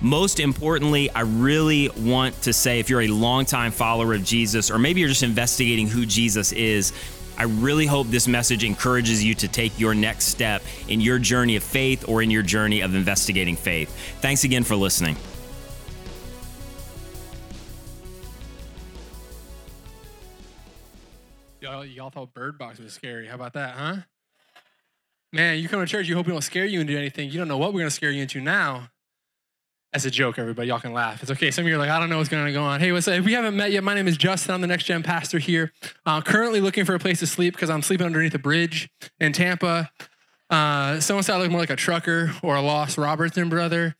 Most importantly, I really want to say if you're a longtime follower of Jesus, or maybe you're just investigating who Jesus is, I really hope this message encourages you to take your next step in your journey of faith or in your journey of investigating faith. Thanks again for listening. Y'all, y'all thought Bird Box was scary. How about that, huh? Man, you come to church, you hope we don't scare you into anything. You don't know what we're going to scare you into now. That's a joke, everybody. Y'all can laugh. It's okay. Some of you are like, I don't know what's going to go on. Hey, what's up? If we haven't met yet, my name is Justin. I'm the next gen pastor here. Uh, currently looking for a place to sleep because I'm sleeping underneath a bridge in Tampa. Uh, someone said I look more like a trucker or a lost Robertson brother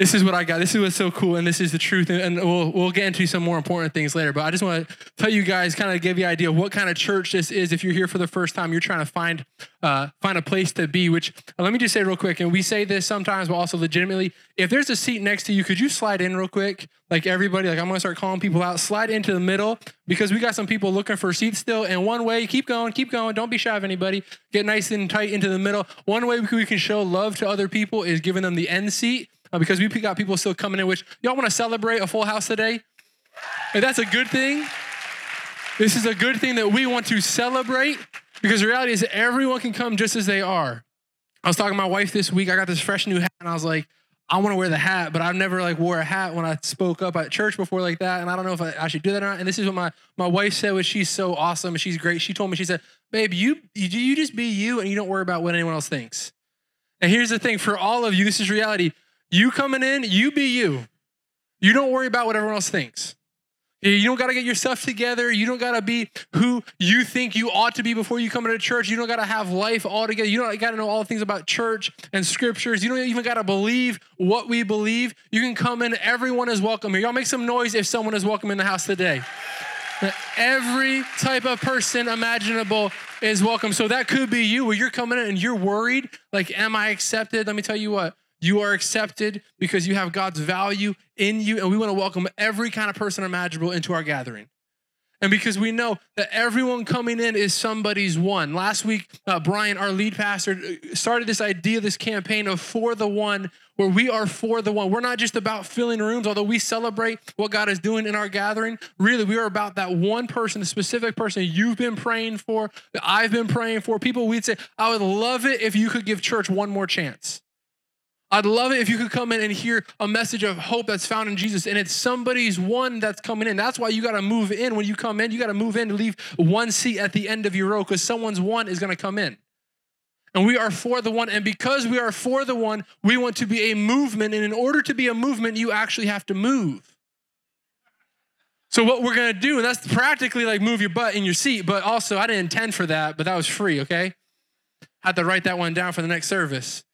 this is what I got. This is what's so cool, and this is the truth. And we'll we'll get into some more important things later. But I just want to tell you guys, kind of give you an idea of what kind of church this is. If you're here for the first time, you're trying to find uh, find a place to be. Which uh, let me just say real quick, and we say this sometimes, but also legitimately. If there's a seat next to you, could you slide in real quick? Like everybody, like I'm gonna start calling people out. Slide into the middle because we got some people looking for seats still. And one way, keep going, keep going. Don't be shy of anybody. Get nice and tight into the middle. One way we can show love to other people is giving them the end seat Uh, because we got people still coming in, which y'all want to celebrate a full house today? And that's a good thing. This is a good thing that we want to celebrate because the reality is everyone can come just as they are. I was talking to my wife this week. I got this fresh new hat, and I was like, I want to wear the hat, but I've never like wore a hat when I spoke up at church before like that, and I don't know if I, I should do that or not. And this is what my my wife said, which she's so awesome, and she's great. She told me, she said, "Babe, you you, you just be you, and you don't worry about what anyone else thinks." And here's the thing for all of you, this is reality. You coming in, you be you. You don't worry about what everyone else thinks. You don't got to get your stuff together. You don't got to be who you think you ought to be before you come into church. You don't got to have life all together. You don't got to know all the things about church and scriptures. You don't even got to believe what we believe. You can come in. Everyone is welcome here. Y'all make some noise if someone is welcome in the house today. Every type of person imaginable is welcome. So that could be you where you're coming in and you're worried. Like, am I accepted? Let me tell you what. You are accepted because you have God's value in you, and we want to welcome every kind of person imaginable into our gathering. And because we know that everyone coming in is somebody's one. Last week, uh, Brian, our lead pastor, started this idea, this campaign of for the one, where we are for the one. We're not just about filling rooms, although we celebrate what God is doing in our gathering. Really, we are about that one person, the specific person you've been praying for, that I've been praying for. People, we'd say, I would love it if you could give church one more chance. I'd love it if you could come in and hear a message of hope that's found in Jesus and it's somebody's one that's coming in. That's why you got to move in. When you come in, you got to move in to leave one seat at the end of your row because someone's one is going to come in. And we are for the one. And because we are for the one, we want to be a movement. And in order to be a movement, you actually have to move. So, what we're going to do, and that's practically like move your butt in your seat, but also I didn't intend for that, but that was free, okay? I had to write that one down for the next service.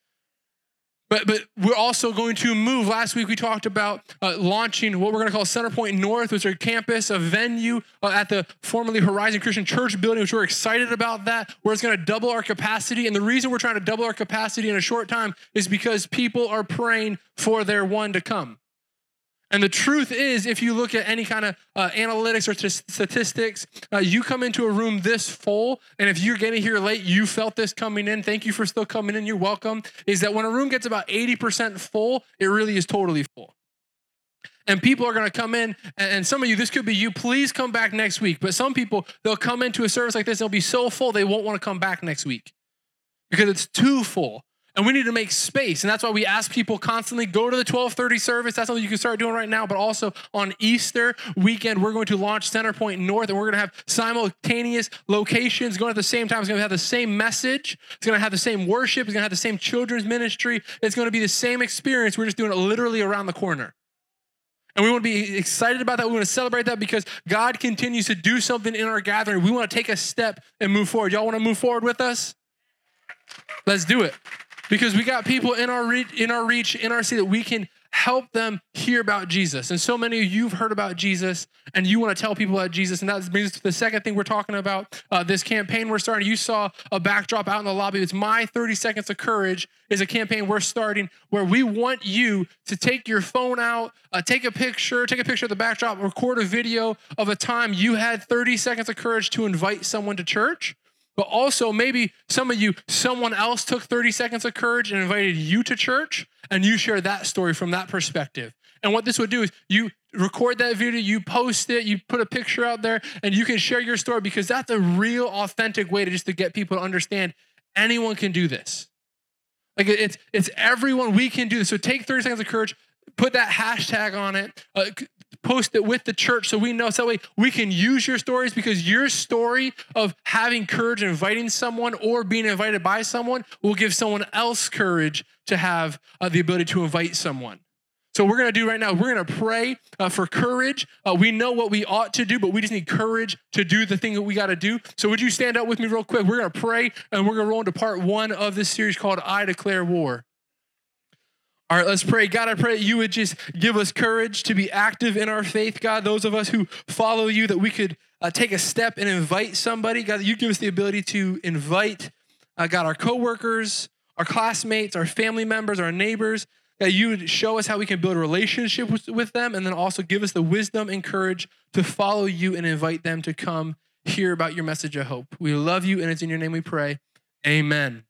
But, but we're also going to move. Last week we talked about uh, launching what we're going to call Centerpoint North, which is a campus, a venue uh, at the formerly Horizon Christian Church building, which we're excited about that, where it's going to double our capacity. And the reason we're trying to double our capacity in a short time is because people are praying for their one to come. And the truth is, if you look at any kind of uh, analytics or t- statistics, uh, you come into a room this full, and if you're getting here late, you felt this coming in. Thank you for still coming in. You're welcome. Is that when a room gets about 80% full, it really is totally full. And people are going to come in, and some of you, this could be you. Please come back next week. But some people, they'll come into a service like this, they'll be so full, they won't want to come back next week because it's too full. And we need to make space. And that's why we ask people constantly go to the 1230 service. That's something you can start doing right now. But also on Easter weekend, we're going to launch Centerpoint North and we're going to have simultaneous locations going at the same time. It's going to have the same message. It's going to have the same worship. It's going to have the same children's ministry. It's going to be the same experience. We're just doing it literally around the corner. And we want to be excited about that. We want to celebrate that because God continues to do something in our gathering. We want to take a step and move forward. Y'all want to move forward with us? Let's do it because we got people in our reach, in our reach, in our city that we can help them hear about Jesus. And so many of you've heard about Jesus and you want to tell people about Jesus. And that brings us to the second thing we're talking about. Uh, this campaign we're starting. You saw a backdrop out in the lobby. It's My 30 Seconds of Courage is a campaign we're starting where we want you to take your phone out, uh, take a picture, take a picture of the backdrop, record a video of a time you had 30 seconds of courage to invite someone to church but also, maybe some of you, someone else took 30 seconds of courage and invited you to church, and you share that story from that perspective. And what this would do is you record that video, you post it, you put a picture out there, and you can share your story because that's a real, authentic way to just to get people to understand anyone can do this. Like it's it's everyone we can do this. So take 30 seconds of courage, put that hashtag on it, uh, post it with the church so we know so that way we can use your stories because your story of having courage inviting someone or being invited by someone will give someone else courage to have uh, the ability to invite someone. So we're going to do right now, we're going to pray uh, for courage. Uh, we know what we ought to do, but we just need courage to do the thing that we got to do. So would you stand up with me real quick? We're going to pray and we're going to roll into part one of this series called I Declare War. All right, let's pray. God, I pray that you would just give us courage to be active in our faith, God. Those of us who follow you, that we could uh, take a step and invite somebody. God, that you give us the ability to invite, uh, God, our coworkers, our classmates, our family members, our neighbors. That you would show us how we can build a relationship with, with them, and then also give us the wisdom and courage to follow you and invite them to come hear about your message of hope. We love you, and it's in your name we pray. Amen.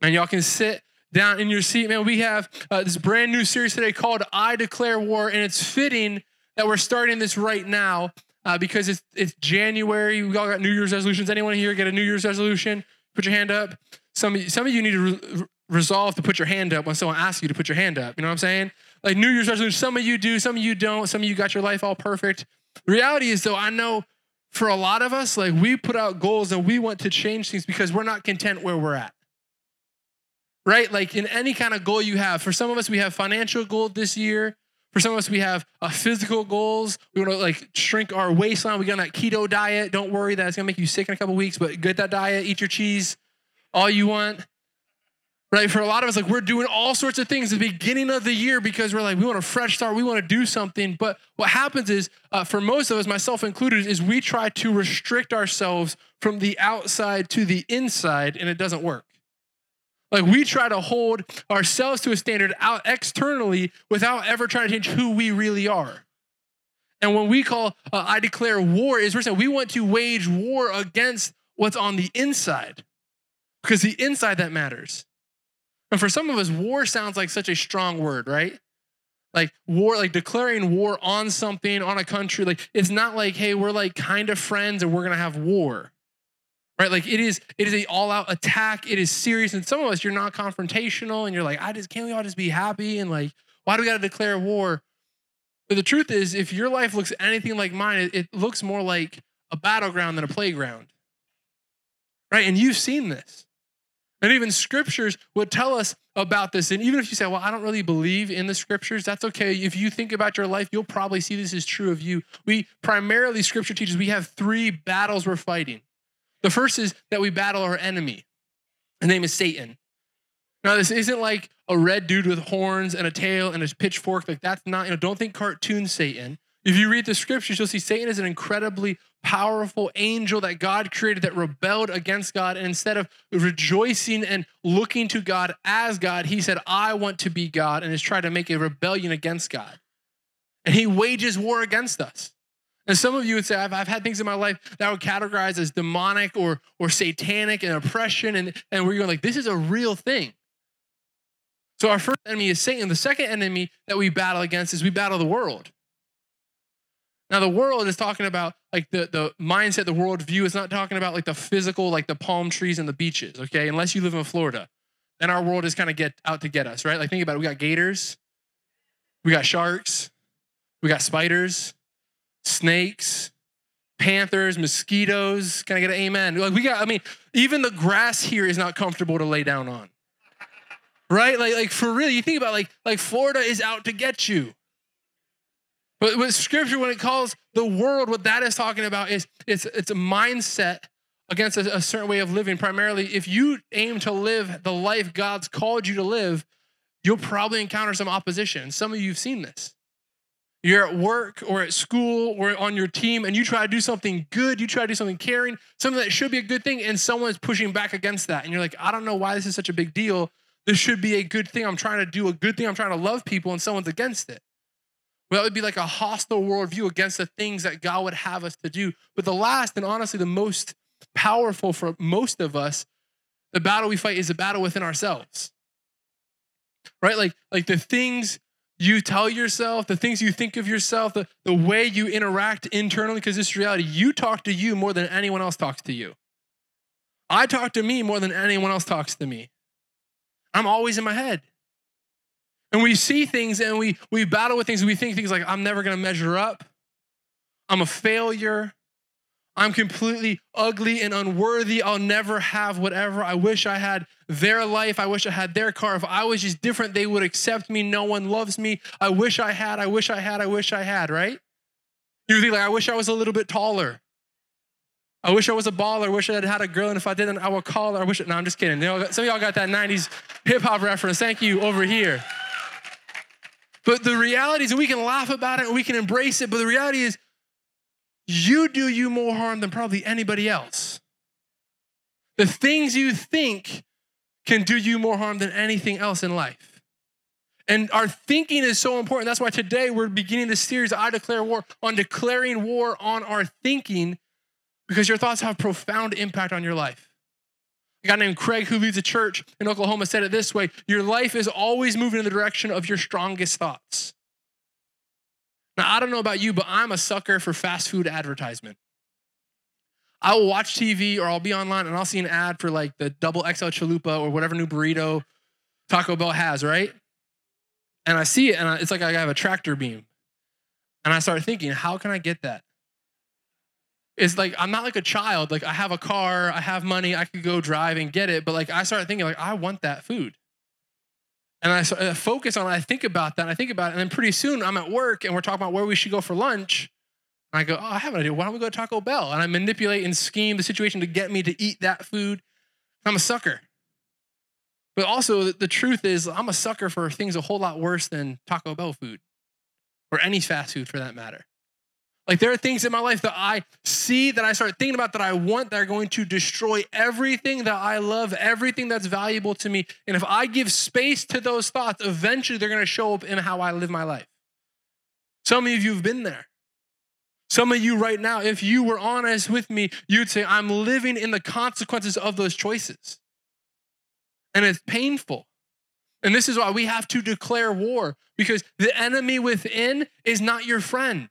And y'all can sit down in your seat, man. We have uh, this brand new series today called I Declare War, and it's fitting that we're starting this right now uh, because it's, it's January. We all got New Year's resolutions. Anyone here get a New Year's resolution? Put your hand up. Some some of you need to re- resolve to put your hand up when someone asks you to put your hand up. You know what I'm saying? Like New Year's resolution, some of you do, some of you don't. Some of you got your life all perfect. The reality is, though, I know for a lot of us, like we put out goals and we want to change things because we're not content where we're at right? Like in any kind of goal you have. For some of us, we have financial goal this year. For some of us, we have uh, physical goals. We want to like shrink our waistline. We got that keto diet. Don't worry that's gonna make you sick in a couple weeks, but get that diet. Eat your cheese, all you want. Right? For a lot of us, like we're doing all sorts of things at the beginning of the year because we're like we want a fresh start. We want to do something. But what happens is, uh, for most of us, myself included, is we try to restrict ourselves from the outside to the inside, and it doesn't work. Like we try to hold ourselves to a standard out externally without ever trying to change who we really are. And when we call uh, I declare war is we're saying we want to wage war against what's on the inside because the inside that matters. And for some of us, war sounds like such a strong word, right? Like war, like declaring war on something, on a country. Like it's not like, hey, we're like kind of friends and we're gonna have war right? Like it is it is a all-out attack. It is serious. And some of us you're not confrontational and you're like i just can't we all just be happy? And like why do we got to declare war? But the truth is if your life looks anything like mine it, it looks more like a battleground than a playground. Right? And you've seen this. And even scriptures would tell us about this. And even if you say well i don't really believe in the scriptures that's okay. If you think about your life you'll probably see this is true of you. We primarily scripture teaches we have three battles we're fighting the first is that we battle our enemy. His name is Satan. Now, this isn't like a red dude with horns and a tail and a pitchfork. Like, that's not, you know, don't think cartoon Satan. If you read the scriptures, you'll see Satan is an incredibly powerful angel that God created that rebelled against God. And instead of rejoicing and looking to God as God, he said, I want to be God, and has tried to make a rebellion against God. And he wages war against us. And some of you would say, I've, I've had things in my life that I would categorize as demonic or, or satanic and oppression. And, and we're going like, this is a real thing. So our first enemy is Satan. The second enemy that we battle against is we battle the world. Now, the world is talking about like the, the mindset, the world view. It's not talking about like the physical, like the palm trees and the beaches, okay? Unless you live in Florida. Then our world is kind of get out to get us, right? Like think about it. We got gators, we got sharks, we got spiders, snakes, panthers, mosquitoes. Can I get an amen? Like we got, I mean, even the grass here is not comfortable to lay down on. Right? Like, like for real, you think about like, like Florida is out to get you. But with scripture, when it calls the world, what that is talking about is it's it's a mindset against a, a certain way of living. Primarily, if you aim to live the life God's called you to live, you'll probably encounter some opposition. Some of you have seen this. You're at work or at school or on your team and you try to do something good, you try to do something caring, something that should be a good thing, and someone's pushing back against that. And you're like, I don't know why this is such a big deal. This should be a good thing. I'm trying to do a good thing. I'm trying to love people, and someone's against it. Well, that would be like a hostile worldview against the things that God would have us to do. But the last and honestly the most powerful for most of us, the battle we fight is a battle within ourselves. Right? Like, like the things you tell yourself, the things you think of yourself, the, the way you interact internally, because this is reality. You talk to you more than anyone else talks to you. I talk to me more than anyone else talks to me. I'm always in my head. And we see things and we, we battle with things. We think things like, I'm never going to measure up. I'm a failure. I'm completely ugly and unworthy. I'll never have whatever. I wish I had their life. I wish I had their car. If I was just different, they would accept me. No one loves me. I wish I had. I wish I had. I wish I had, right? You think like, I wish I was a little bit taller. I wish I was a baller. I wish I had had a girl, and if I didn't, I would call her. I wish. No, I'm just kidding. Some of y'all got that '90s hip hop reference. Thank you over here. But the reality is, we can laugh about it and we can embrace it. But the reality is, you do you more harm than probably anybody else. The things you think can do you more harm than anything else in life. And our thinking is so important. That's why today we're beginning this series, I Declare War, on declaring war on our thinking because your thoughts have profound impact on your life. A guy named Craig, who leads a church in Oklahoma, said it this way Your life is always moving in the direction of your strongest thoughts. Now, I don't know about you, but I'm a sucker for fast food advertisement. I will watch TV or I'll be online and I'll see an ad for like the double XL chalupa or whatever new burrito Taco Bell has, right? And I see it and it's like I have a tractor beam. And I start thinking, how can I get that? It's like I'm not like a child. Like I have a car, I have money, I could go drive and get it. But like I started thinking, like I want that food. And I uh, focus on it. I think about that. I think about it. And then pretty soon I'm at work and we're talking about where we should go for lunch. And I go, oh, I have an idea. Why don't we go to Taco Bell? And I manipulate and scheme the situation to get me to eat that food. I'm a sucker. But also, the truth is, I'm a sucker for things a whole lot worse than Taco Bell food or any fast food for that matter. Like there are things in my life that I see that I start thinking about that I want that are going to destroy everything that I love, everything that's valuable to me. And if I give space to those thoughts, eventually they're going to show up in how I live my life. Some of you have been there. Some of you right now, if you were honest with me, you'd say, I'm living in the consequences of those choices. And it's painful. And this is why we have to declare war because the enemy within is not your friend.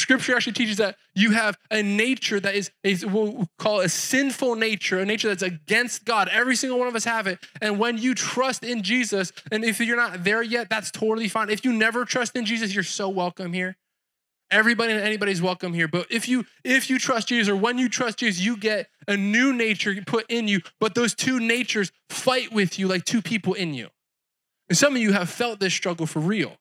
Scripture actually teaches that you have a nature that is, is what we call a sinful nature, a nature that's against God. Every single one of us have it. And when you trust in Jesus, and if you're not there yet, that's totally fine. If you never trust in Jesus, you're so welcome here. Everybody and anybody's welcome here. But if you if you trust Jesus or when you trust Jesus, you get a new nature put in you. But those two natures fight with you like two people in you. And some of you have felt this struggle for real.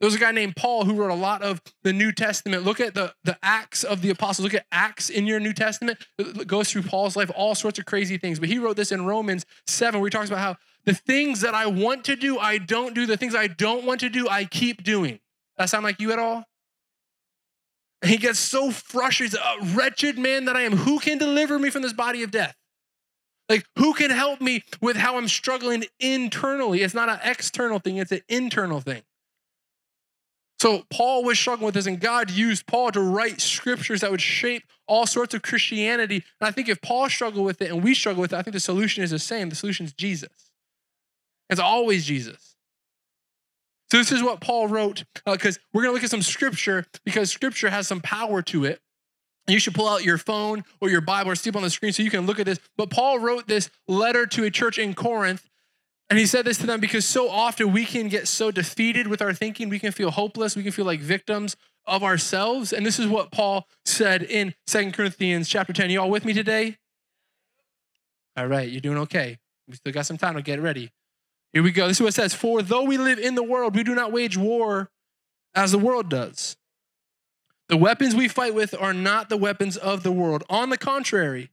There was a guy named Paul who wrote a lot of the New Testament. Look at the, the Acts of the Apostles. Look at Acts in your New Testament. It goes through Paul's life, all sorts of crazy things. But he wrote this in Romans 7, where he talks about how the things that I want to do, I don't do. The things I don't want to do, I keep doing. That sound like you at all? And he gets so frustrated. He's A wretched man that I am. Who can deliver me from this body of death? Like, who can help me with how I'm struggling internally? It's not an external thing, it's an internal thing. So Paul was struggling with this, and God used Paul to write scriptures that would shape all sorts of Christianity. And I think if Paul struggled with it and we struggle with it, I think the solution is the same. The solution is Jesus. It's always Jesus. So this is what Paul wrote, because uh, we're going to look at some scripture because scripture has some power to it. You should pull out your phone or your Bible or see up on the screen so you can look at this. But Paul wrote this letter to a church in Corinth and he said this to them because so often we can get so defeated with our thinking, we can feel hopeless, we can feel like victims of ourselves. And this is what Paul said in Second Corinthians chapter 10. You all with me today? All right, you're doing okay. We still got some time to get ready. Here we go. This is what it says For though we live in the world, we do not wage war as the world does. The weapons we fight with are not the weapons of the world. On the contrary,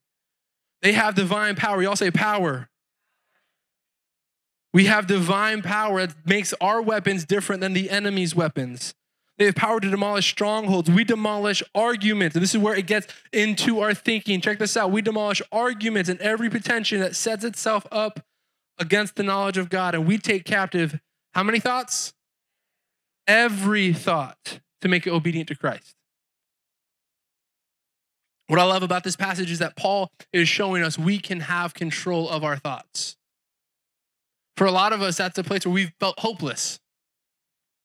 they have divine power. You all say power We have divine power that makes our weapons different than the enemy's weapons. They have power to demolish strongholds. We demolish arguments. And this is where it gets into our thinking. Check this out. We demolish arguments and every pretension that sets itself up against the knowledge of God. And we take captive how many thoughts? Every thought to make it obedient to Christ. What I love about this passage is that Paul is showing us we can have control of our thoughts. For a lot of us, that's a place where we've felt hopeless.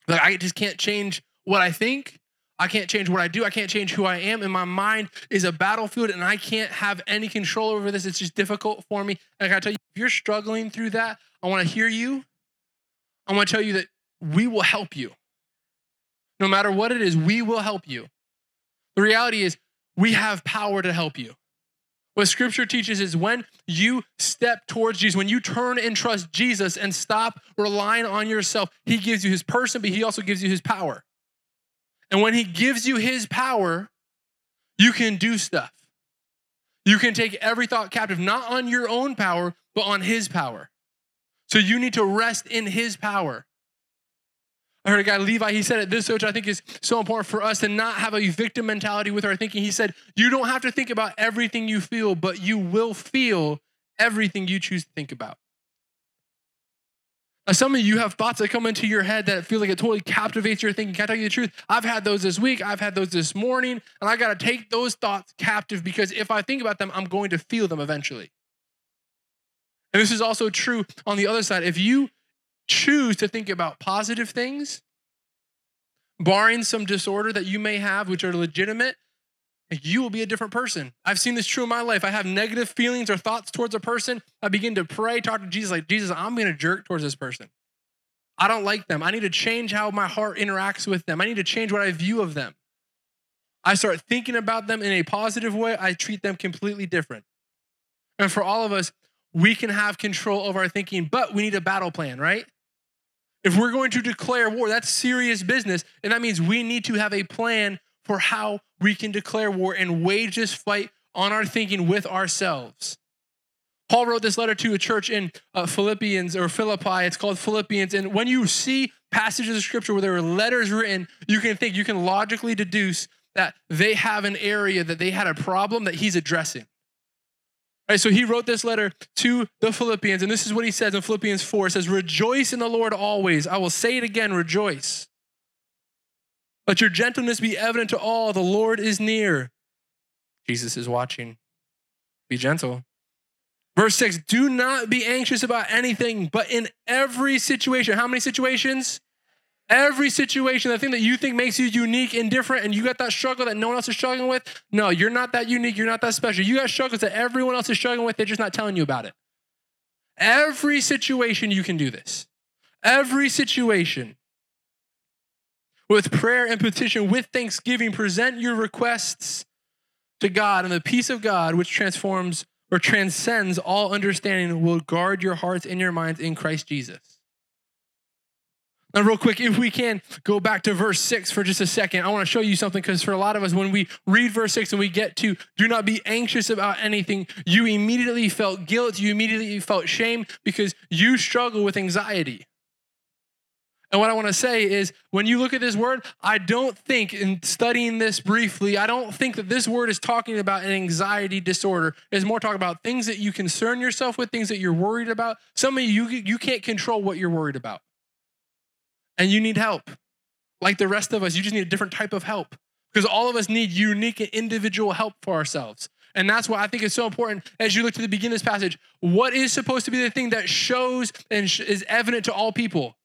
Like, I just can't change what I think. I can't change what I do. I can't change who I am. And my mind is a battlefield and I can't have any control over this. It's just difficult for me. And I gotta tell you, if you're struggling through that, I wanna hear you. I wanna tell you that we will help you. No matter what it is, we will help you. The reality is, we have power to help you. What scripture teaches is when you step towards Jesus, when you turn and trust Jesus and stop relying on yourself, he gives you his person, but he also gives you his power. And when he gives you his power, you can do stuff. You can take every thought captive, not on your own power, but on his power. So you need to rest in his power. I heard a guy, Levi, he said it this, which I think is so important for us to not have a victim mentality with our thinking. He said, You don't have to think about everything you feel, but you will feel everything you choose to think about. Now, some of you have thoughts that come into your head that feel like it totally captivates your thinking. Can I tell you the truth? I've had those this week, I've had those this morning, and I got to take those thoughts captive because if I think about them, I'm going to feel them eventually. And this is also true on the other side. If you choose to think about positive things, barring some disorder that you may have, which are legitimate, you will be a different person. I've seen this true in my life. I have negative feelings or thoughts towards a person. I begin to pray, talk to Jesus, like, Jesus, I'm being a jerk towards this person. I don't like them. I need to change how my heart interacts with them. I need to change what I view of them. I start thinking about them in a positive way. I treat them completely different. And for all of us, we can have control of our thinking, but we need a battle plan, right? If we're going to declare war, that's serious business. And that means we need to have a plan for how we can declare war and wage this fight on our thinking with ourselves. Paul wrote this letter to a church in uh, Philippians or Philippi. It's called Philippians. And when you see passages of scripture where there are letters written, you can think, you can logically deduce that they have an area that they had a problem that he's addressing. So he wrote this letter to the Philippians, and this is what he says in Philippians 4. It says, Rejoice in the Lord always. I will say it again, rejoice. Let your gentleness be evident to all. The Lord is near. Jesus is watching. Be gentle. Verse 6 Do not be anxious about anything, but in every situation. How many situations? Every situation, the thing that you think makes you unique and different, and you got that struggle that no one else is struggling with, no, you're not that unique. You're not that special. You got struggles that everyone else is struggling with. They're just not telling you about it. Every situation, you can do this. Every situation. With prayer and petition, with thanksgiving, present your requests to God, and the peace of God, which transforms or transcends all understanding, will guard your hearts and your minds in Christ Jesus. Now, real quick, if we can go back to verse six for just a second, I want to show you something because for a lot of us, when we read verse six and we get to do not be anxious about anything, you immediately felt guilt, you immediately felt shame because you struggle with anxiety. And what I want to say is when you look at this word, I don't think in studying this briefly, I don't think that this word is talking about an anxiety disorder. It's more talking about things that you concern yourself with, things that you're worried about. Some of you, you can't control what you're worried about and you need help. Like the rest of us, you just need a different type of help because all of us need unique and individual help for ourselves. And that's why I think it's so important as you look to the beginning of this passage. What is supposed to be the thing that shows and is evident to all people?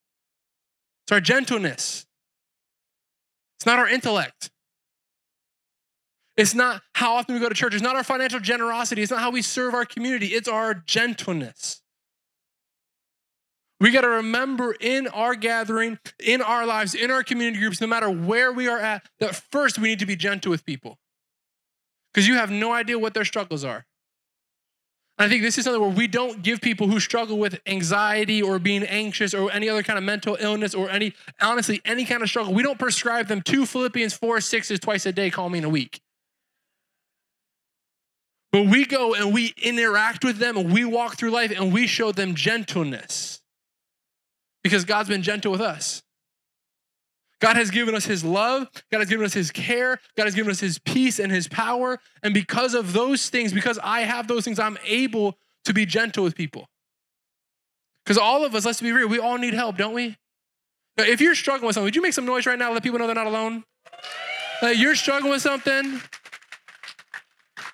It's our gentleness. It's not our intellect. It's not how often we go to church. It's not our financial generosity. It's not how we serve our community. It's our gentleness. We got to remember in our gathering, in our lives, in our community groups, no matter where we are at, that first we need to be gentle with people because you have no idea what their struggles are. And I think this is something where we don't give people who struggle with anxiety or being anxious or any other kind of mental illness or any, honestly, any kind of struggle, we don't prescribe them two Philippians 4 6s twice a day, call me in a week. But we go and we interact with them and we walk through life and we show them gentleness because God's been gentle with us. God has given us his love. God has given us his care. God has given us his peace and his power. And because of those things, because I have those things, I'm able to be gentle with people. Because all of us, let's be real, we all need help, don't we? If you're struggling with something, would you make some noise right now? Let people know they're not alone. Like you're struggling with something.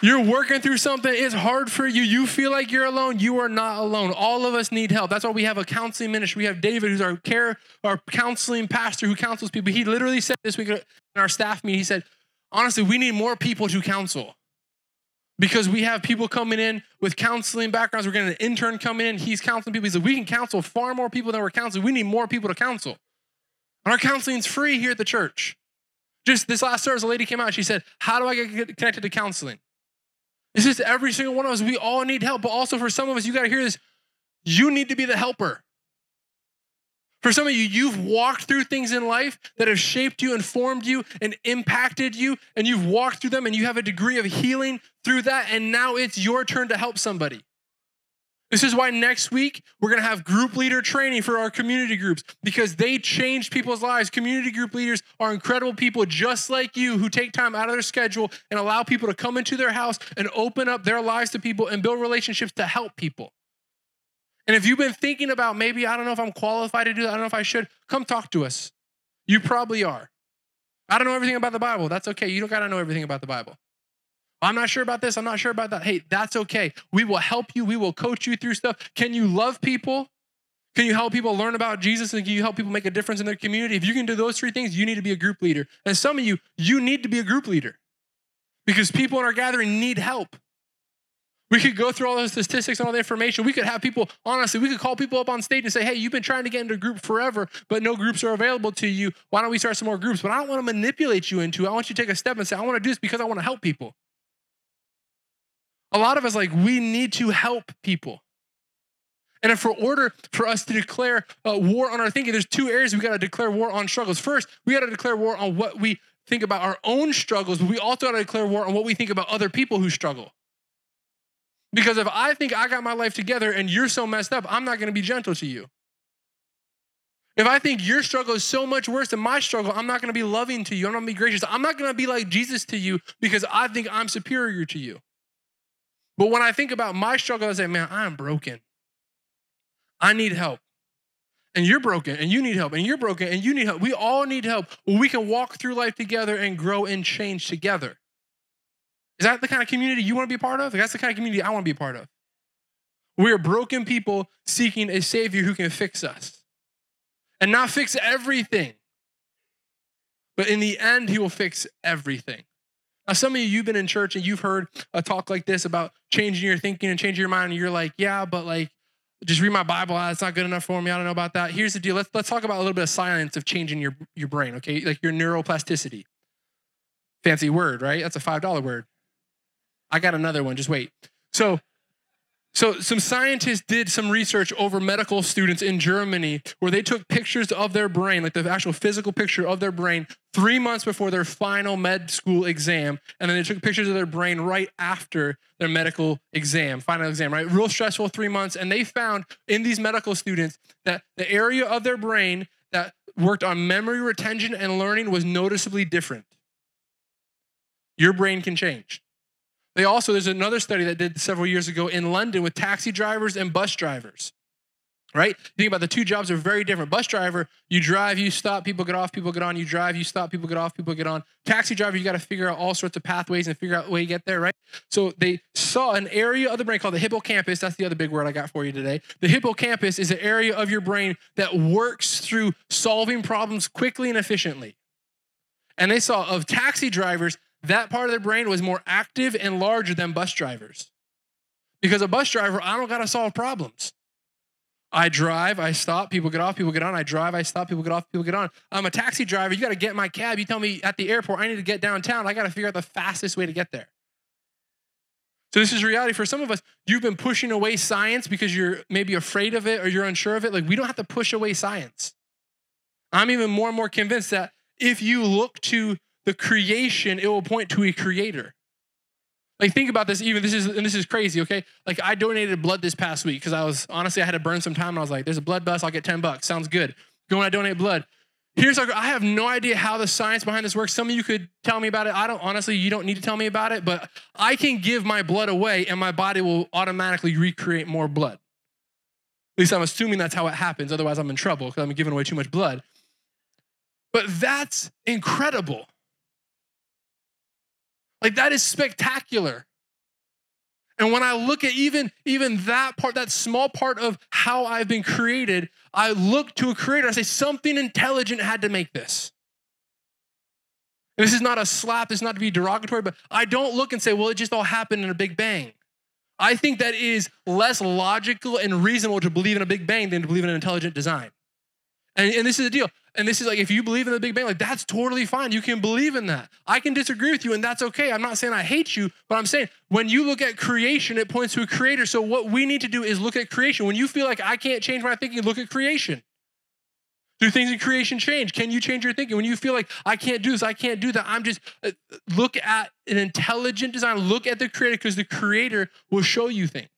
You're working through something, it's hard for you. You feel like you're alone. You are not alone. All of us need help. That's why we have a counseling ministry. We have David, who's our care, our counseling pastor who counsels people. He literally said this week in our staff meeting, he said, honestly, we need more people to counsel. Because we have people coming in with counseling backgrounds. We're getting an intern coming in. He's counseling people. He said, We can counsel far more people than we're counseling. We need more people to counsel. And our counseling is free here at the church. Just this last service, a lady came out. She said, How do I get connected to counseling? It's just every single one of us, we all need help. But also for some of us, you got to hear this you need to be the helper. For some of you, you've walked through things in life that have shaped you, informed you, and impacted you, and you've walked through them and you have a degree of healing through that, and now it's your turn to help somebody. This is why next week we're going to have group leader training for our community groups because they change people's lives. Community group leaders are incredible people just like you who take time out of their schedule and allow people to come into their house and open up their lives to people and build relationships to help people. And if you've been thinking about maybe, I don't know if I'm qualified to do that, I don't know if I should, come talk to us. You probably are. I don't know everything about the Bible. That's okay. You don't got to know everything about the Bible. I'm not sure about this. I'm not sure about that. Hey, that's okay. We will help you. We will coach you through stuff. Can you love people? Can you help people learn about Jesus and can you help people make a difference in their community? If you can do those three things, you need to be a group leader. And some of you, you need to be a group leader because people in our gathering need help. We could go through all the statistics and all the information. We could have people, honestly, we could call people up on stage and say, hey, you've been trying to get into a group forever, but no groups are available to you. Why don't we start some more groups? But I don't want to manipulate you into it. I want you to take a step and say, I want to do this because I want to help people. A lot of us, like, we need to help people. And if for order for us to declare uh, war on our thinking, there's two areas we got to declare war on struggles. First, we got to declare war on what we think about our own struggles, but we also got to declare war on what we think about other people who struggle. Because if I think I got my life together and you're so messed up, I'm not going to be gentle to you. If I think your struggle is so much worse than my struggle, I'm not going to be loving to you. I'm not going to be gracious. I'm not going to be like Jesus to you because I think I'm superior to you. But when I think about my struggle, I say, man, I'm broken. I need help. And you're broken and you need help and you're broken and you need help. We all need help. We can walk through life together and grow and change together. Is that the kind of community you want to be a part of? That's the kind of community I want to be a part of. We are broken people seeking a Savior who can fix us and not fix everything. But in the end, He will fix everything. Now, some of you, you've been in church and you've heard a talk like this about changing your thinking and changing your mind, and you're like, yeah, but like, just read my Bible. Ah, it's not good enough for me. I don't know about that. Here's the deal. Let's, let's talk about a little bit of science of changing your, your brain, okay? Like your neuroplasticity. Fancy word, right? That's a $5 word. I got another one. Just wait. So, so, some scientists did some research over medical students in Germany where they took pictures of their brain, like the actual physical picture of their brain, three months before their final med school exam. And then they took pictures of their brain right after their medical exam, final exam, right? Real stressful three months. And they found in these medical students that the area of their brain that worked on memory retention and learning was noticeably different. Your brain can change. They also, there's another study that did several years ago in London with taxi drivers and bus drivers. Right? Think about the two jobs are very different. Bus driver, you drive, you stop, people get off, people get on. You drive, you stop, people get off, people get on. Taxi driver, you got to figure out all sorts of pathways and figure out the way you get there, right? So they saw an area of the brain called the hippocampus. That's the other big word I got for you today. The hippocampus is an area of your brain that works through solving problems quickly and efficiently. And they saw of taxi drivers, that part of their brain was more active and larger than bus drivers. Because a bus driver, I don't got to solve problems. I drive, I stop, people get off, people get on. I drive, I stop, people get off, people get on. I'm a taxi driver. You got to get my cab. You tell me at the airport, I need to get downtown. I got to figure out the fastest way to get there. So this is reality for some of us. You've been pushing away science because you're maybe afraid of it or you're unsure of it. Like we don't have to push away science. I'm even more and more convinced that if you look to the creation, it will point to a creator. Like think about this. Even this is and this is crazy. Okay, like I donated blood this past week because I was honestly I had to burn some time and I was like, "There's a blood bus. I'll get ten bucks. Sounds good." Go and I donate blood. Here's our, I have no idea how the science behind this works. Some of you could tell me about it. I don't honestly. You don't need to tell me about it, but I can give my blood away and my body will automatically recreate more blood. At least I'm assuming that's how it happens. Otherwise, I'm in trouble because I'm giving away too much blood. But that's incredible. Like that is spectacular. And when I look at even, even that part, that small part of how I've been created, I look to a creator. I say, something intelligent had to make this. And this is not a slap, this is not to be derogatory, but I don't look and say, well, it just all happened in a big bang. I think that is less logical and reasonable to believe in a big bang than to believe in an intelligent design. And, and this is the deal. And this is like, if you believe in the Big Bang, like that's totally fine. You can believe in that. I can disagree with you, and that's okay. I'm not saying I hate you, but I'm saying when you look at creation, it points to a creator. So what we need to do is look at creation. When you feel like I can't change my thinking, look at creation. Do things in creation change? Can you change your thinking? When you feel like I can't do this, I can't do that, I'm just uh, look at an intelligent design. Look at the creator because the creator will show you things.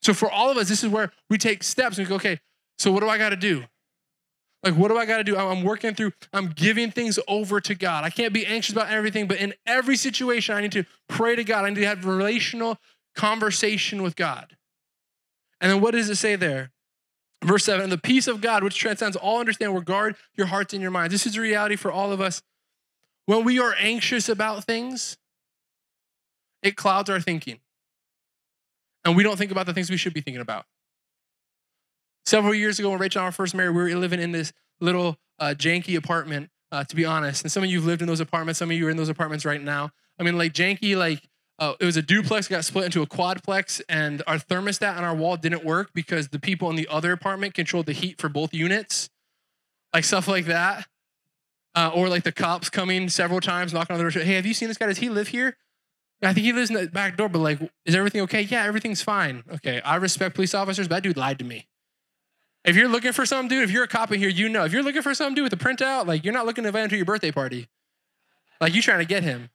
So for all of us, this is where we take steps and go, okay, so what do I got to do? Like, what do I got to do? I'm working through, I'm giving things over to God. I can't be anxious about everything, but in every situation, I need to pray to God. I need to have relational conversation with God. And then what does it say there? Verse 7 And the peace of God, which transcends all understanding, will guard your hearts and your minds. This is a reality for all of us. When we are anxious about things, it clouds our thinking. And we don't think about the things we should be thinking about. Several years ago, when Rachel and I were first married, we were living in this little uh, janky apartment, uh, to be honest. And some of you have lived in those apartments. Some of you are in those apartments right now. I mean, like janky, like uh, it was a duplex, got split into a quadplex, and our thermostat on our wall didn't work because the people in the other apartment controlled the heat for both units, like stuff like that. Uh, or like the cops coming several times, knocking on the door. Hey, have you seen this guy? Does he live here? I think he lives in the back door, but like, is everything okay? Yeah, everything's fine. Okay, I respect police officers, but that dude lied to me. If you're looking for some dude, if you're a cop in here, you know. If you're looking for some dude with a printout, like you're not looking to invite him to your birthday party. Like you're trying to get him.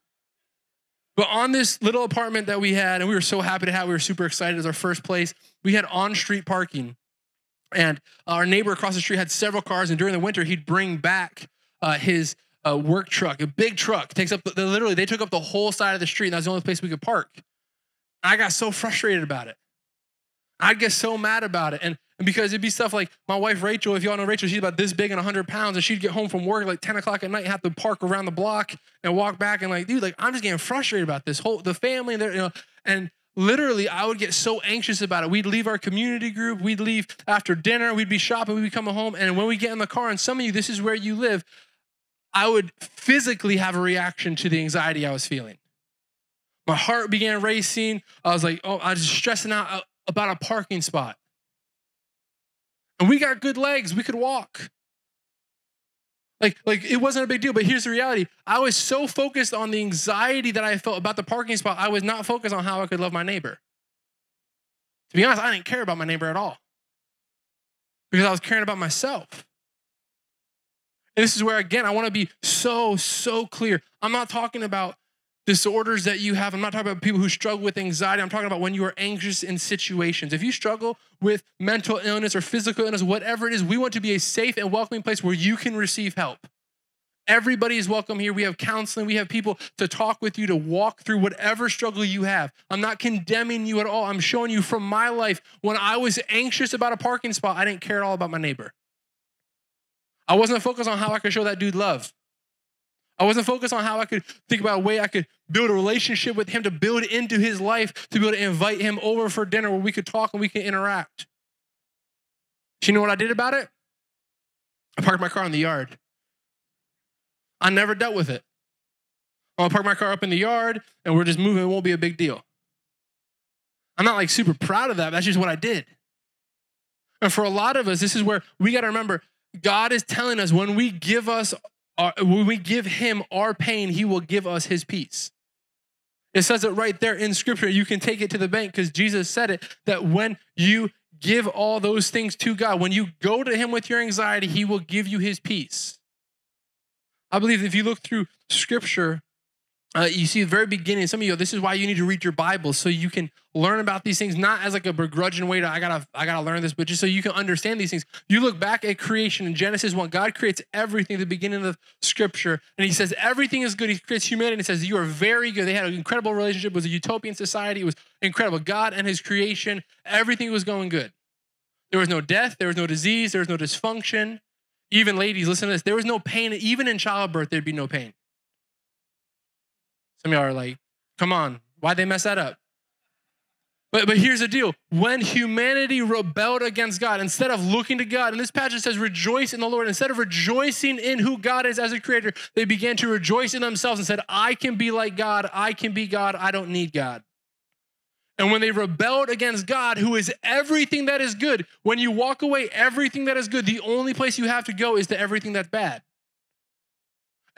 But on this little apartment that we had, and we were so happy to have, we were super excited as our first place. We had on-street parking, and our neighbor across the street had several cars. And during the winter, he'd bring back uh, his uh, work truck, a big truck, takes up the, literally they took up the whole side of the street. And that's the only place we could park. I got so frustrated about it. I'd get so mad about it. And and because it'd be stuff like my wife Rachel, if y'all know Rachel, she's about this big and 100 pounds, and she'd get home from work like 10 o'clock at night, have to park around the block and walk back, and like, dude, like I'm just getting frustrated about this whole the family, and you know, and literally I would get so anxious about it. We'd leave our community group, we'd leave after dinner, we'd be shopping, we'd coming home, and when we get in the car, and some of you, this is where you live, I would physically have a reaction to the anxiety I was feeling. My heart began racing. I was like, oh, I was just stressing out uh, about a parking spot. And we got good legs, we could walk. Like, like it wasn't a big deal, but here's the reality. I was so focused on the anxiety that I felt about the parking spot, I was not focused on how I could love my neighbor. To be honest, I didn't care about my neighbor at all because I was caring about myself. And this is where, again, I want to be so, so clear. I'm not talking about disorders that you have. I'm not talking about people who struggle with anxiety. I'm talking about when you are anxious in situations. If you struggle with mental illness or physical illness, whatever it is, we want to be a safe and welcoming place where you can receive help. Everybody is welcome here. We have counseling. We have people to talk with you, to walk through whatever struggle you have. I'm not condemning you at all. I'm showing you from my life when I was anxious about a parking spot, I didn't care at all about my neighbor. I wasn't focused on how I could show that dude love. I wasn't focused on how I could think about a way I could build a relationship with him to build into his life, to be able to invite him over for dinner where we could talk and we could interact. Do you know what I did about it? I parked my car in the yard. I never dealt with it. I'll park my car up in the yard and we're just moving. It won't be a big deal. I'm not like super proud of that. That's just what I did. And for a lot of us, this is where we got to remember God is telling us when we give us our, when we give him our pain, he will give us his peace. It says it right there in scripture. You can take it to the bank because Jesus said it that when you give all those things to God, when you go to him with your anxiety, he will give you his peace. I believe if you look through scripture, uh, you see the very beginning, some of you, this is why you need to read your Bible so you can learn about these things, not as like a begrudging way to I gotta I gotta learn this, but just so you can understand these things. You look back at creation in Genesis 1, God creates everything at the beginning of scripture, and he says everything is good. He creates humanity and says, You are very good. They had an incredible relationship, it was a utopian society, it was incredible. God and his creation, everything was going good. There was no death, there was no disease, there was no dysfunction. Even ladies, listen to this. There was no pain, even in childbirth, there'd be no pain. Some of y'all are like, come on, why'd they mess that up? But, but here's the deal when humanity rebelled against God, instead of looking to God, and this passage says, rejoice in the Lord, instead of rejoicing in who God is as a creator, they began to rejoice in themselves and said, I can be like God, I can be God, I don't need God. And when they rebelled against God, who is everything that is good, when you walk away, everything that is good, the only place you have to go is to everything that's bad.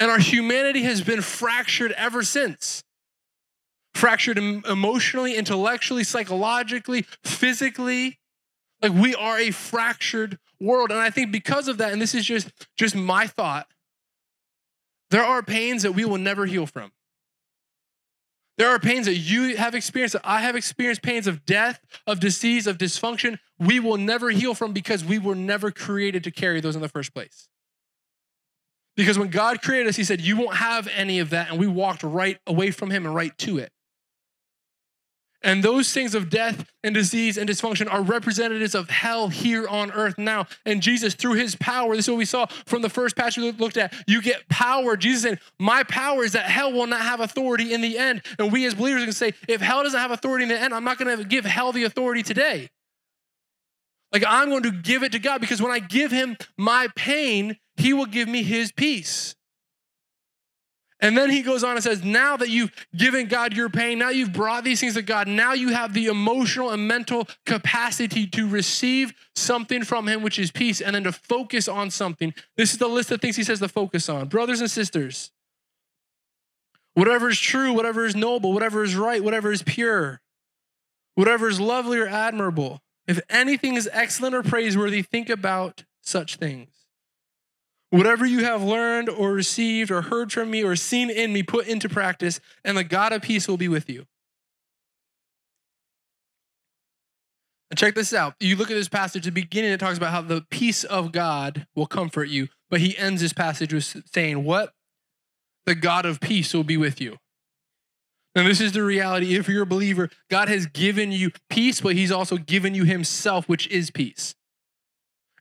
And our humanity has been fractured ever since. Fractured emotionally, intellectually, psychologically, physically. Like we are a fractured world. And I think because of that, and this is just, just my thought, there are pains that we will never heal from. There are pains that you have experienced, that I have experienced, pains of death, of disease, of dysfunction, we will never heal from because we were never created to carry those in the first place. Because when God created us, He said, You won't have any of that. And we walked right away from Him and right to it. And those things of death and disease and dysfunction are representatives of hell here on earth now. And Jesus, through his power, this is what we saw from the first passage we looked at. You get power. Jesus said, My power is that hell will not have authority in the end. And we as believers can say, If hell doesn't have authority in the end, I'm not going to give hell the authority today. Like I'm going to give it to God because when I give him my pain, he will give me his peace. And then he goes on and says, Now that you've given God your pain, now you've brought these things to God, now you have the emotional and mental capacity to receive something from him, which is peace, and then to focus on something. This is the list of things he says to focus on. Brothers and sisters, whatever is true, whatever is noble, whatever is right, whatever is pure, whatever is lovely or admirable, if anything is excellent or praiseworthy, think about such things. Whatever you have learned or received or heard from me or seen in me, put into practice, and the God of peace will be with you. And check this out. You look at this passage, the beginning, it talks about how the peace of God will comfort you. But he ends this passage with saying, What? The God of peace will be with you. Now, this is the reality. If you're a believer, God has given you peace, but he's also given you himself, which is peace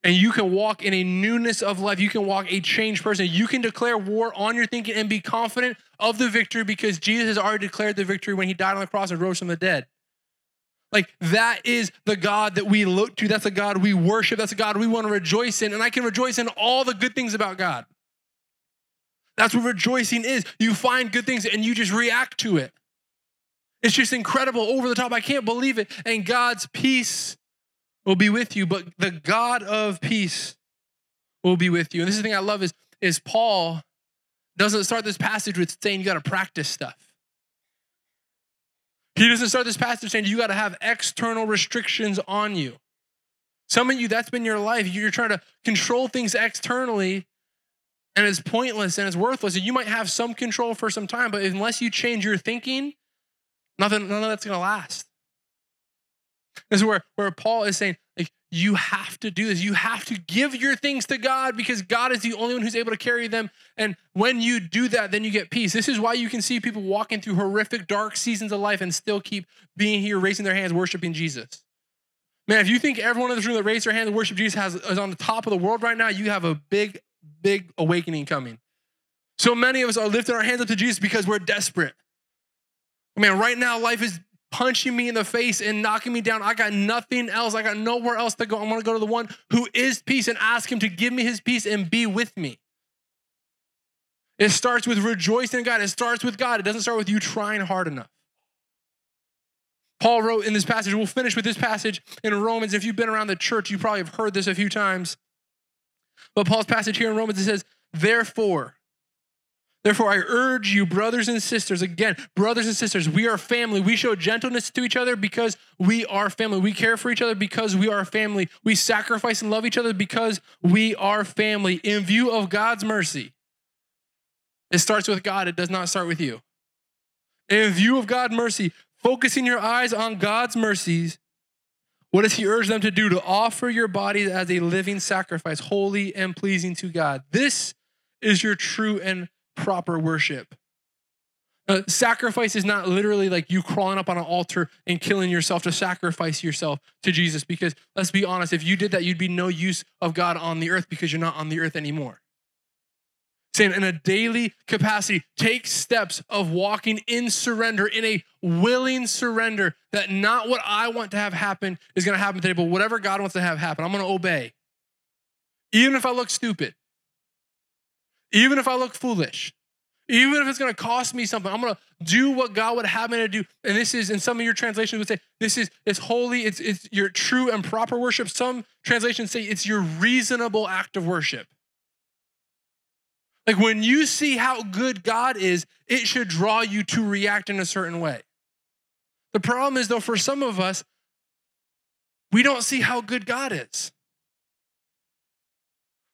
and you can walk in a newness of life. You can walk a changed person. You can declare war on your thinking and be confident of the victory because Jesus has already declared the victory when he died on the cross and rose from the dead. Like that is the God that we look to. That's the God we worship. That's the God we want to rejoice in. And I can rejoice in all the good things about God. That's what rejoicing is. You find good things and you just react to it. It's just incredible, over the top. I can't believe it. And God's peace will be with you, but the God of peace will be with you. And this is the thing I love is, is Paul doesn't start this passage with saying you got to practice stuff. He doesn't start this passage saying you got to have external restrictions on you. Some of you, that's been your life. You're trying to control things externally, and it's pointless and it's worthless. And you might have some control for some time, but unless you change your thinking, nothing, none of that's going to last. This is where, where Paul is saying, like, you have to do this. You have to give your things to God because God is the only one who's able to carry them. And when you do that, then you get peace. This is why you can see people walking through horrific, dark seasons of life and still keep being here, raising their hands, worshiping Jesus. Man, if you think everyone in this room that raised their hand and worship Jesus has, is on the top of the world right now, you have a big, big awakening coming. So many of us are lifting our hands up to Jesus because we're desperate. Man, right now life is punching me in the face and knocking me down. I got nothing else. I got nowhere else to go. I want to go to the one who is peace and ask him to give me his peace and be with me. It starts with rejoicing in God. It starts with God. It doesn't start with you trying hard enough. Paul wrote in this passage, we'll finish with this passage in Romans. If you've been around the church, you probably have heard this a few times. But Paul's passage here in Romans, it says, Therefore, Therefore, I urge you, brothers and sisters, again, brothers and sisters, we are family. We show gentleness to each other because we are family. We care for each other because we are family. We sacrifice and love each other because we are family. In view of God's mercy, it starts with God, it does not start with you. In view of God's mercy, focusing your eyes on God's mercies, what does he urge them to do? To offer your bodies as a living sacrifice, holy and pleasing to God. This is your true and proper worship. Uh, sacrifice is not literally like you crawling up on an altar and killing yourself to sacrifice yourself to Jesus. Because let's be honest, if you did that, you'd be no use of God on the earth because you're not on the earth anymore. Saying in a daily capacity, take steps of walking in surrender, in a willing surrender that not what I want to have happen is going to happen today, but whatever God wants to have happen, I'm going to obey. Even if I look stupid, even if I look foolish, even if it's going to cost me something, I'm going to do what God would have me to do. And this is, in some of your translations would say, this is it's holy, it's, it's your true and proper worship. Some translations say it's your reasonable act of worship. Like when you see how good God is, it should draw you to react in a certain way. The problem is, though, for some of us, we don't see how good God is.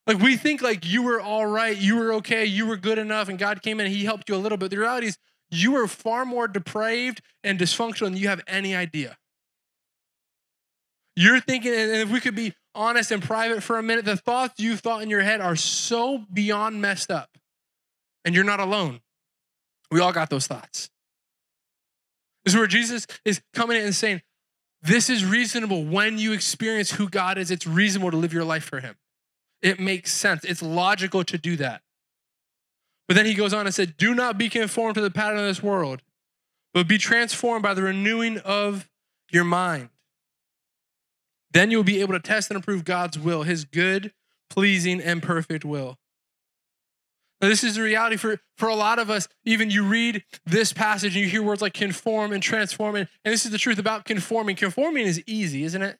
Like we think like you were all right, you were okay, you were good enough, and God came in and He helped you a little bit. The reality is you were far more depraved and dysfunctional than you have any idea. You're thinking, and if we could be honest and private for a minute, the thoughts you thought in your head are so beyond messed up. And you're not alone. We all got those thoughts. This is where Jesus is coming in and saying, This is reasonable when you experience who God is. It's reasonable to live your life for Him. It makes sense. It's logical to do that. But then he goes on and said, Do not be conformed to the pattern of this world, but be transformed by the renewing of your mind. Then you'll be able to test and approve God's will, his good, pleasing, and perfect will. Now, this is the reality for, for a lot of us. Even you read this passage and you hear words like conform and transform. And, and this is the truth about conforming. Conforming is easy, isn't it?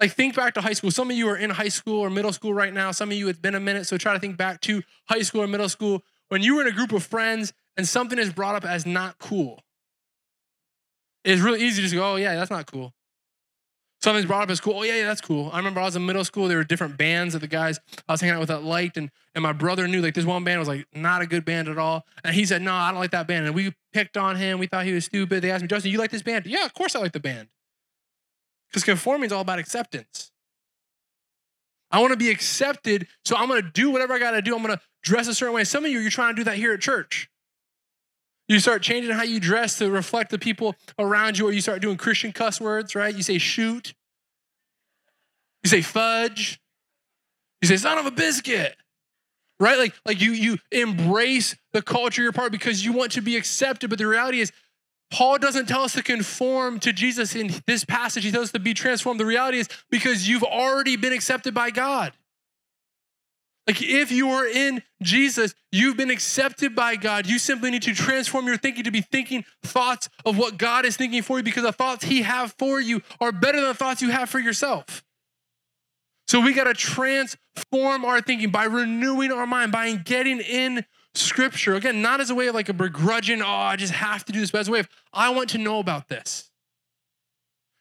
Like, think back to high school. Some of you are in high school or middle school right now. Some of you, it's been a minute. So try to think back to high school or middle school when you were in a group of friends and something is brought up as not cool. It's really easy to just go, oh, yeah, that's not cool. Something's brought up as cool. Oh, yeah, yeah, that's cool. I remember I was in middle school. There were different bands that the guys I was hanging out with that liked. And, and my brother knew like this one band was like not a good band at all. And he said, no, I don't like that band. And we picked on him. We thought he was stupid. They asked me, Justin, you like this band? Yeah, of course I like the band. Because conforming is all about acceptance. I want to be accepted, so I'm going to do whatever I got to do. I'm going to dress a certain way. Some of you, you're trying to do that here at church. You start changing how you dress to reflect the people around you, or you start doing Christian cuss words, right? You say shoot, you say fudge, you say son of a biscuit, right? Like, like you, you embrace the culture you're part because you want to be accepted. But the reality is, Paul doesn't tell us to conform to Jesus in this passage. He tells us to be transformed. The reality is because you've already been accepted by God. Like if you are in Jesus, you've been accepted by God. You simply need to transform your thinking to be thinking thoughts of what God is thinking for you because the thoughts He have for you are better than the thoughts you have for yourself. So we got to transform our thinking by renewing our mind, by getting in scripture. Again, not as a way of like a begrudging, oh, I just have to do this, but as a way of, I want to know about this.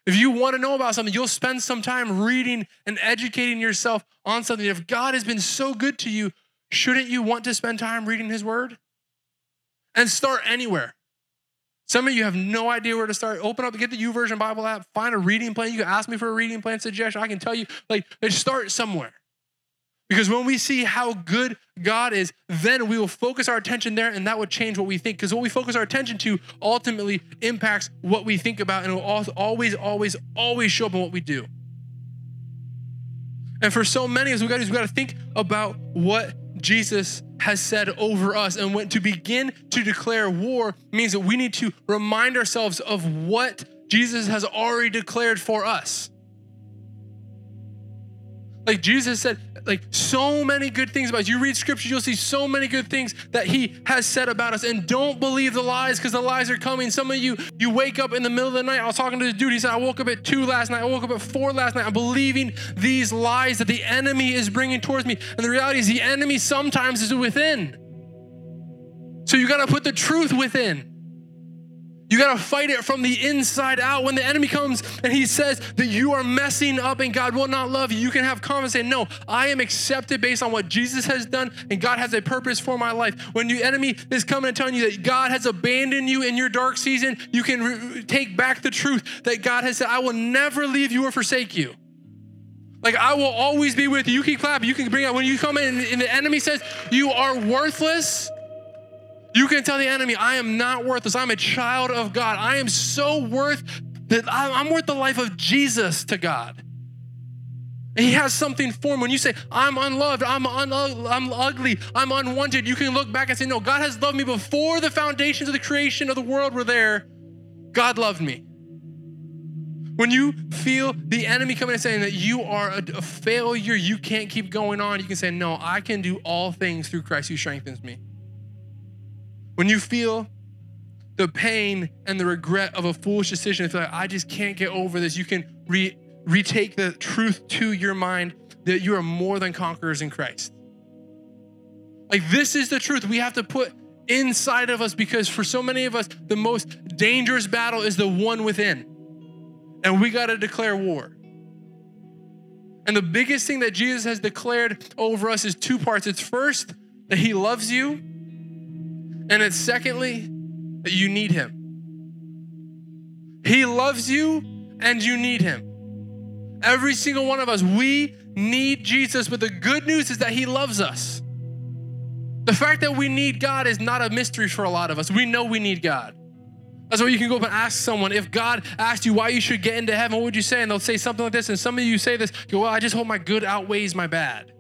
If you want to know about something, you'll spend some time reading and educating yourself on something. If God has been so good to you, shouldn't you want to spend time reading His Word? And start anywhere. Some of you have no idea where to start. Open up, get the YouVersion Bible app, find a reading plan. You can ask me for a reading plan suggestion. I can tell you, like, start somewhere. Because when we see how good God is, then we will focus our attention there and that would change what we think. Because what we focus our attention to ultimately impacts what we think about and it will always, always, always show up in what we do. And for so many of us, we got, we got to think about what Jesus has said over us. And when to begin to declare war means that we need to remind ourselves of what Jesus has already declared for us. Like Jesus said, like so many good things about us. You read scripture, you'll see so many good things that he has said about us. And don't believe the lies because the lies are coming. Some of you, you wake up in the middle of the night. I was talking to the dude. He said, I woke up at two last night. I woke up at four last night. I'm believing these lies that the enemy is bringing towards me. And the reality is, the enemy sometimes is within. So you got to put the truth within. You got to fight it from the inside out. When the enemy comes and he says that you are messing up and God will not love you, you can have confidence and say, No, I am accepted based on what Jesus has done and God has a purpose for my life. When the enemy is coming and telling you that God has abandoned you in your dark season, you can re- take back the truth that God has said, I will never leave you or forsake you. Like I will always be with you. You can clap. You can bring out when you come in and the enemy says you are worthless. You can tell the enemy, I am not worthless. I'm a child of God. I am so worth that I'm worth the life of Jesus to God. He has something for him. When you say, I'm unloved, I'm, un- I'm ugly, I'm unwanted, you can look back and say, No, God has loved me before the foundations of the creation of the world were there. God loved me. When you feel the enemy coming and saying that you are a, a failure, you can't keep going on, you can say, No, I can do all things through Christ who strengthens me. When you feel the pain and the regret of a foolish decision, if like, I just can't get over this, you can re- retake the truth to your mind that you are more than conquerors in Christ. Like, this is the truth we have to put inside of us because for so many of us, the most dangerous battle is the one within. And we got to declare war. And the biggest thing that Jesus has declared over us is two parts. It's first, that he loves you and it's secondly, that you need him. He loves you and you need him. Every single one of us, we need Jesus, but the good news is that he loves us. The fact that we need God is not a mystery for a lot of us. We know we need God. That's why you can go up and ask someone if God asked you why you should get into heaven, what would you say? And they'll say something like this. And some of you say this, go, well, I just hope my good outweighs my bad.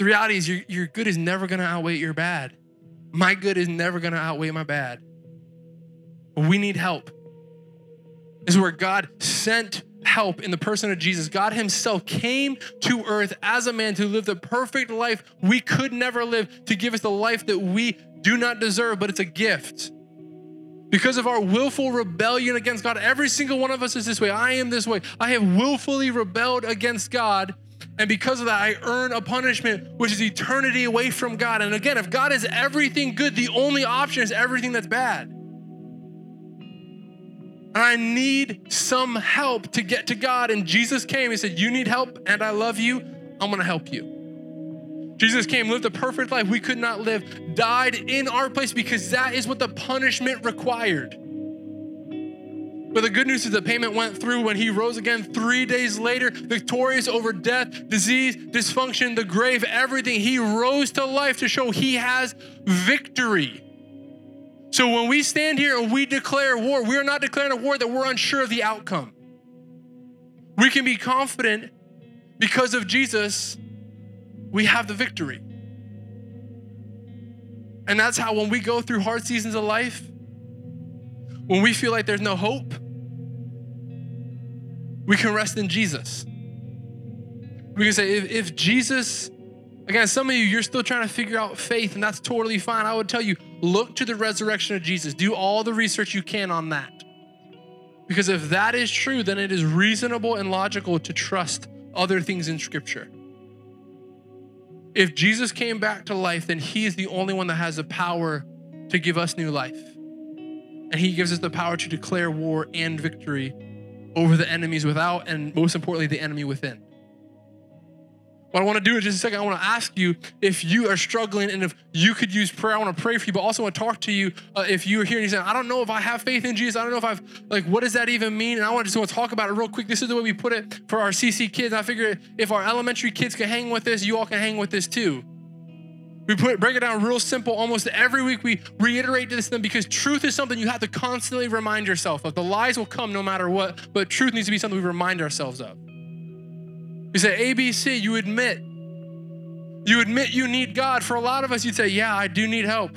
The reality is, your, your good is never going to outweigh your bad. My good is never going to outweigh my bad. But we need help. This is where God sent help in the person of Jesus. God Himself came to earth as a man to live the perfect life we could never live, to give us the life that we do not deserve, but it's a gift. Because of our willful rebellion against God, every single one of us is this way. I am this way. I have willfully rebelled against God and because of that, I earn a punishment, which is eternity away from God. And again, if God is everything good, the only option is everything that's bad. And I need some help to get to God. And Jesus came. He said, You need help, and I love you. I'm going to help you. Jesus came, lived a perfect life we could not live, died in our place because that is what the punishment required. But the good news is the payment went through when he rose again three days later, victorious over death, disease, dysfunction, the grave, everything. He rose to life to show he has victory. So when we stand here and we declare war, we are not declaring a war that we're unsure of the outcome. We can be confident because of Jesus, we have the victory. And that's how when we go through hard seasons of life, when we feel like there's no hope, we can rest in Jesus. We can say, if, if Jesus, again, some of you, you're still trying to figure out faith, and that's totally fine. I would tell you, look to the resurrection of Jesus. Do all the research you can on that. Because if that is true, then it is reasonable and logical to trust other things in Scripture. If Jesus came back to life, then He is the only one that has the power to give us new life. And He gives us the power to declare war and victory over the enemies without, and most importantly, the enemy within. What I want to do in just a second, I want to ask you if you are struggling and if you could use prayer. I want to pray for you, but also want to talk to you uh, if you're here and you're saying, I don't know if I have faith in Jesus. I don't know if I've, like, what does that even mean? And I want to just want to talk about it real quick. This is the way we put it for our CC kids. I figure if our elementary kids can hang with this, you all can hang with this too. We put break it down real simple. Almost every week we reiterate this to them because truth is something you have to constantly remind yourself of. The lies will come no matter what, but truth needs to be something we remind ourselves of. You say ABC, you admit. You admit you need God. For a lot of us, you'd say, Yeah, I do need help.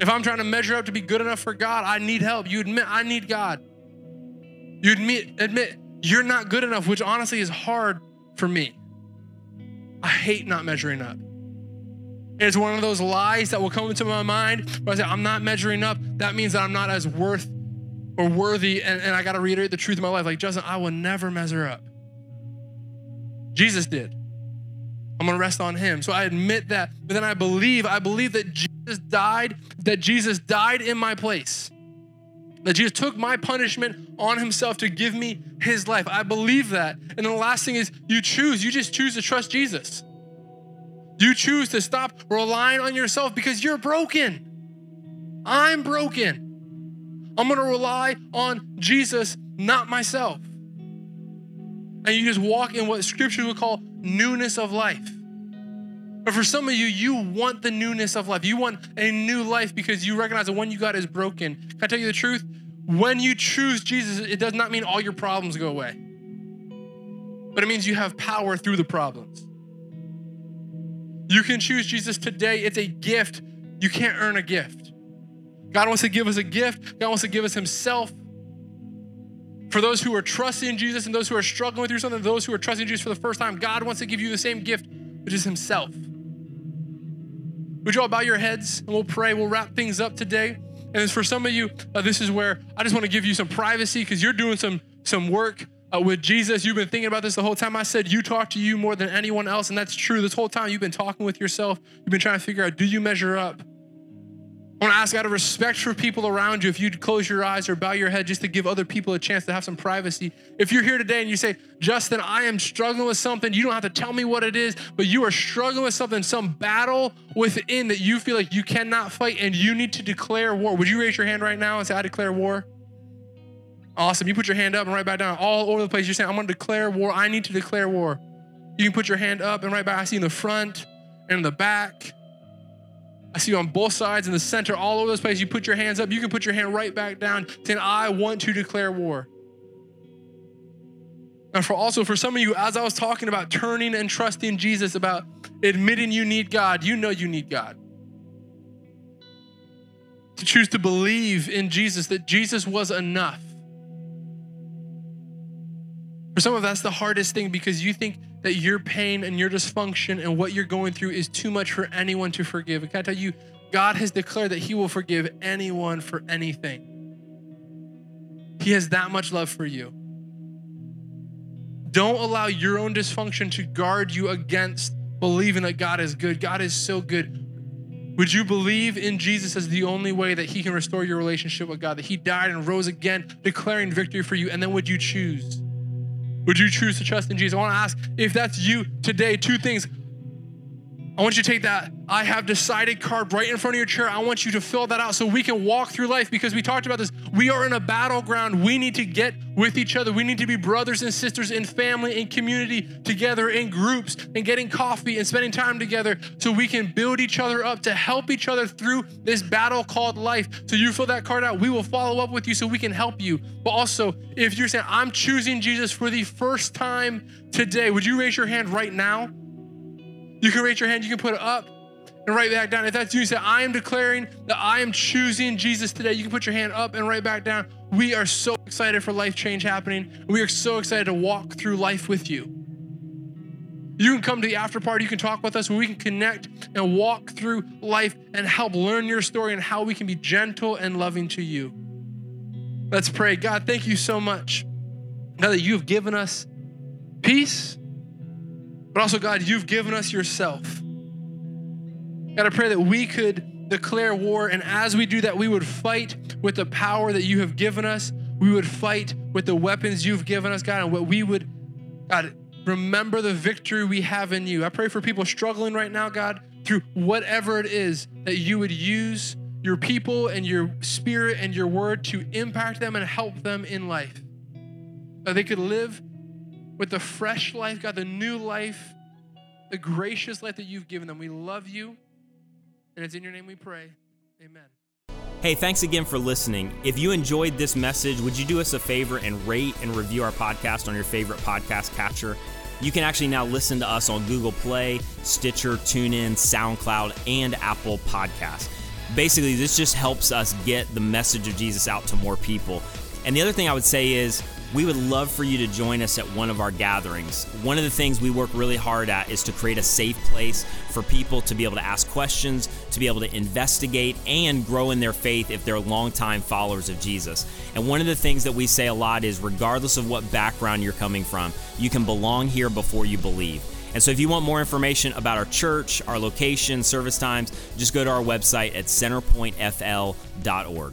If I'm trying to measure up to be good enough for God, I need help. You admit I need God. You admit admit you're not good enough, which honestly is hard for me. I hate not measuring up. It's one of those lies that will come into my mind where I say, I'm not measuring up. That means that I'm not as worth or worthy. And, and I got to reiterate the truth of my life. Like, Justin, I will never measure up. Jesus did. I'm going to rest on him. So I admit that. But then I believe, I believe that Jesus died, that Jesus died in my place. That Jesus took my punishment on himself to give me his life. I believe that. And the last thing is you choose, you just choose to trust Jesus. You choose to stop relying on yourself because you're broken. I'm broken. I'm going to rely on Jesus, not myself. And you just walk in what scripture would call newness of life. But for some of you, you want the newness of life. You want a new life because you recognize the one you got is broken. Can I tell you the truth? When you choose Jesus, it does not mean all your problems go away, but it means you have power through the problems. You can choose Jesus today. It's a gift. You can't earn a gift. God wants to give us a gift, God wants to give us Himself. For those who are trusting Jesus and those who are struggling through something, those who are trusting Jesus for the first time, God wants to give you the same gift, which is Himself. Would you all bow your heads and we'll pray? We'll wrap things up today. And for some of you, uh, this is where I just want to give you some privacy because you're doing some some work uh, with Jesus. You've been thinking about this the whole time. I said you talk to you more than anyone else, and that's true. This whole time you've been talking with yourself. You've been trying to figure out: Do you measure up? I want to ask out of respect for people around you if you'd close your eyes or bow your head just to give other people a chance to have some privacy. If you're here today and you say, Justin, I am struggling with something, you don't have to tell me what it is, but you are struggling with something, some battle within that you feel like you cannot fight and you need to declare war. Would you raise your hand right now and say, I declare war? Awesome. You put your hand up and right back down. All over the place. You're saying, I'm going to declare war. I need to declare war. You can put your hand up and right back. I see in the front and in the back. I see you on both sides in the center, all over this place. You put your hands up. You can put your hand right back down, saying, I want to declare war. And for also for some of you, as I was talking about turning and trusting Jesus, about admitting you need God, you know you need God. To choose to believe in Jesus, that Jesus was enough. For some of that's the hardest thing because you think that your pain and your dysfunction and what you're going through is too much for anyone to forgive. And can I tell you, God has declared that He will forgive anyone for anything. He has that much love for you. Don't allow your own dysfunction to guard you against believing that God is good. God is so good. Would you believe in Jesus as the only way that He can restore your relationship with God, that He died and rose again, declaring victory for you? And then would you choose? Would you choose to trust in Jesus? I want to ask if that's you today, two things. I want you to take that I have decided card right in front of your chair. I want you to fill that out so we can walk through life because we talked about this. We are in a battleground. We need to get with each other. We need to be brothers and sisters in family and community together in groups and getting coffee and spending time together so we can build each other up to help each other through this battle called life. So you fill that card out. We will follow up with you so we can help you. But also, if you're saying, I'm choosing Jesus for the first time today, would you raise your hand right now? You can raise your hand, you can put it up and right back down. If that's you, say, I am declaring that I am choosing Jesus today. You can put your hand up and right back down. We are so excited for life change happening. We are so excited to walk through life with you. You can come to the after party. You can talk with us. We can connect and walk through life and help learn your story and how we can be gentle and loving to you. Let's pray. God, thank you so much. God, that you've given us peace but also, God, you've given us yourself. God, I pray that we could declare war, and as we do that, we would fight with the power that you have given us. We would fight with the weapons you've given us, God, and what we would, God, remember the victory we have in you. I pray for people struggling right now, God, through whatever it is, that you would use your people and your spirit and your word to impact them and help them in life. That they could live with the fresh life, God, the new life, the gracious life that you've given them. We love you. And it's in your name we pray. Amen. Hey, thanks again for listening. If you enjoyed this message, would you do us a favor and rate and review our podcast on your favorite podcast catcher? You can actually now listen to us on Google Play, Stitcher, TuneIn, SoundCloud, and Apple Podcasts. Basically, this just helps us get the message of Jesus out to more people. And the other thing I would say is, we would love for you to join us at one of our gatherings. One of the things we work really hard at is to create a safe place for people to be able to ask questions, to be able to investigate, and grow in their faith if they're longtime followers of Jesus. And one of the things that we say a lot is regardless of what background you're coming from, you can belong here before you believe. And so if you want more information about our church, our location, service times, just go to our website at centerpointfl.org.